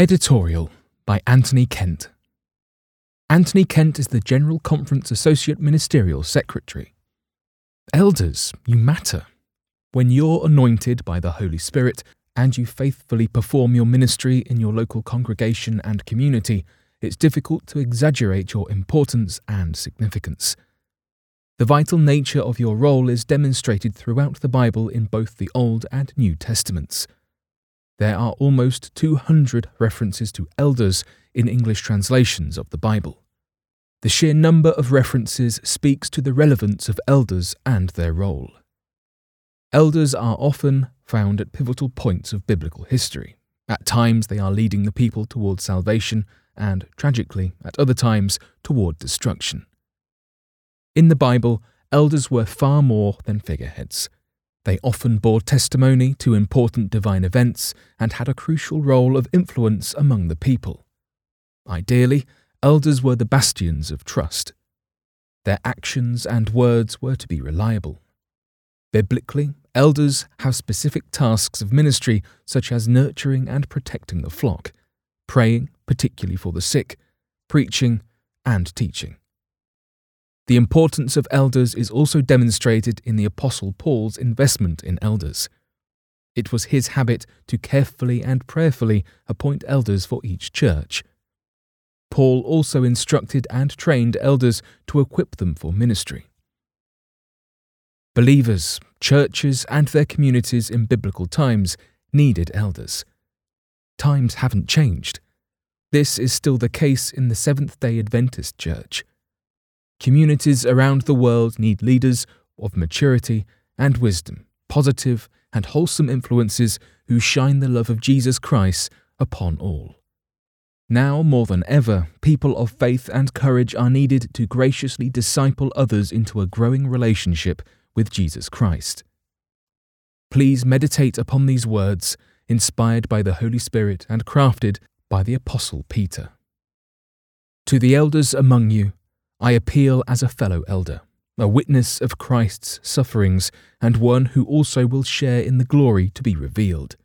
Editorial by Anthony Kent. Anthony Kent is the General Conference Associate Ministerial Secretary. Elders, you matter. When you're anointed by the Holy Spirit and you faithfully perform your ministry in your local congregation and community, it's difficult to exaggerate your importance and significance. The vital nature of your role is demonstrated throughout the Bible in both the Old and New Testaments. There are almost 200 references to elders in English translations of the Bible. The sheer number of references speaks to the relevance of elders and their role. Elders are often found at pivotal points of biblical history. At times, they are leading the people toward salvation, and, tragically, at other times, toward destruction. In the Bible, elders were far more than figureheads. They often bore testimony to important divine events and had a crucial role of influence among the people. Ideally, elders were the bastions of trust. Their actions and words were to be reliable. Biblically, elders have specific tasks of ministry such as nurturing and protecting the flock, praying, particularly for the sick, preaching, and teaching. The importance of elders is also demonstrated in the Apostle Paul's investment in elders. It was his habit to carefully and prayerfully appoint elders for each church. Paul also instructed and trained elders to equip them for ministry. Believers, churches, and their communities in biblical times needed elders. Times haven't changed. This is still the case in the Seventh day Adventist Church. Communities around the world need leaders of maturity and wisdom, positive and wholesome influences who shine the love of Jesus Christ upon all. Now more than ever, people of faith and courage are needed to graciously disciple others into a growing relationship with Jesus Christ. Please meditate upon these words, inspired by the Holy Spirit and crafted by the Apostle Peter. To the elders among you, I appeal as a fellow elder, a witness of Christ's sufferings, and one who also will share in the glory to be revealed.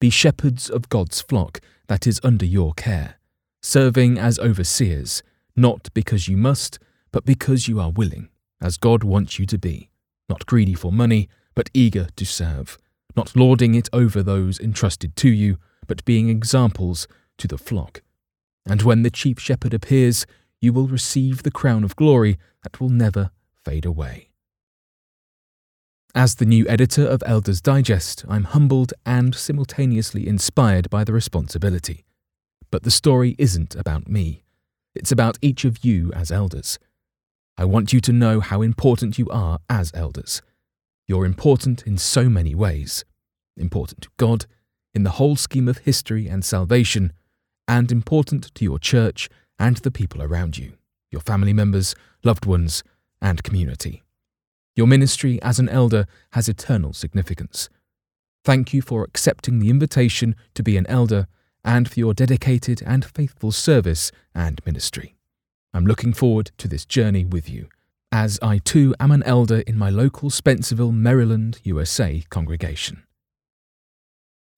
Be shepherds of God's flock that is under your care, serving as overseers, not because you must, but because you are willing, as God wants you to be, not greedy for money, but eager to serve, not lording it over those entrusted to you, but being examples to the flock. And when the chief shepherd appears, you will receive the crown of glory that will never fade away. As the new editor of Elders Digest, I'm humbled and simultaneously inspired by the responsibility. But the story isn't about me, it's about each of you as elders. I want you to know how important you are as elders. You're important in so many ways important to God, in the whole scheme of history and salvation, and important to your church and the people around you, your family members, loved ones, and community. Your ministry as an elder has eternal significance. Thank you for accepting the invitation to be an elder and for your dedicated and faithful service and ministry. I'm looking forward to this journey with you, as I too am an elder in my local Spencerville, Maryland, USA congregation.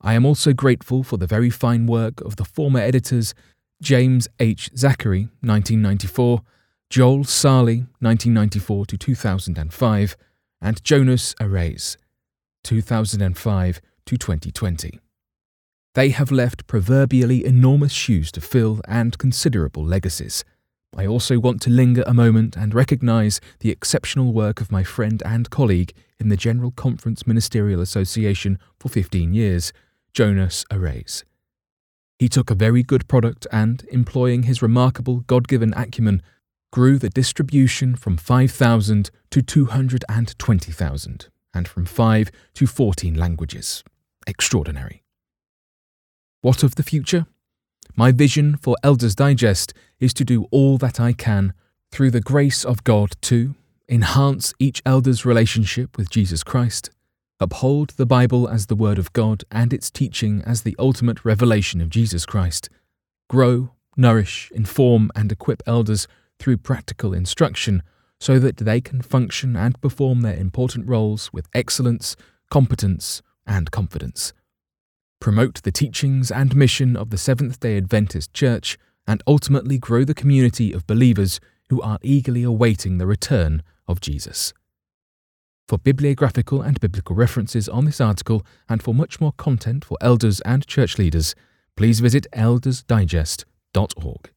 I am also grateful for the very fine work of the former editors James H. Zachary, 1994, Joel Sarli, 1994 to 2005, and Jonas Arrais, 2005 to 2020. They have left proverbially enormous shoes to fill and considerable legacies. I also want to linger a moment and recognise the exceptional work of my friend and colleague in the General Conference Ministerial Association for 15 years, Jonas Arrais. He took a very good product and, employing his remarkable God given acumen, grew the distribution from 5,000 to 220,000 and from 5 to 14 languages. Extraordinary. What of the future? My vision for Elders Digest is to do all that I can through the grace of God to enhance each elder's relationship with Jesus Christ, uphold the Bible as the Word of God and its teaching as the ultimate revelation of Jesus Christ, grow, nourish, inform, and equip elders through practical instruction so that they can function and perform their important roles with excellence, competence, and confidence. promote the teachings and mission of the Seventh day Adventist Church, and ultimately grow the community of believers who are eagerly awaiting the return of Jesus. For bibliographical and biblical references on this article, and for much more content for elders and church leaders, please visit eldersdigest.org.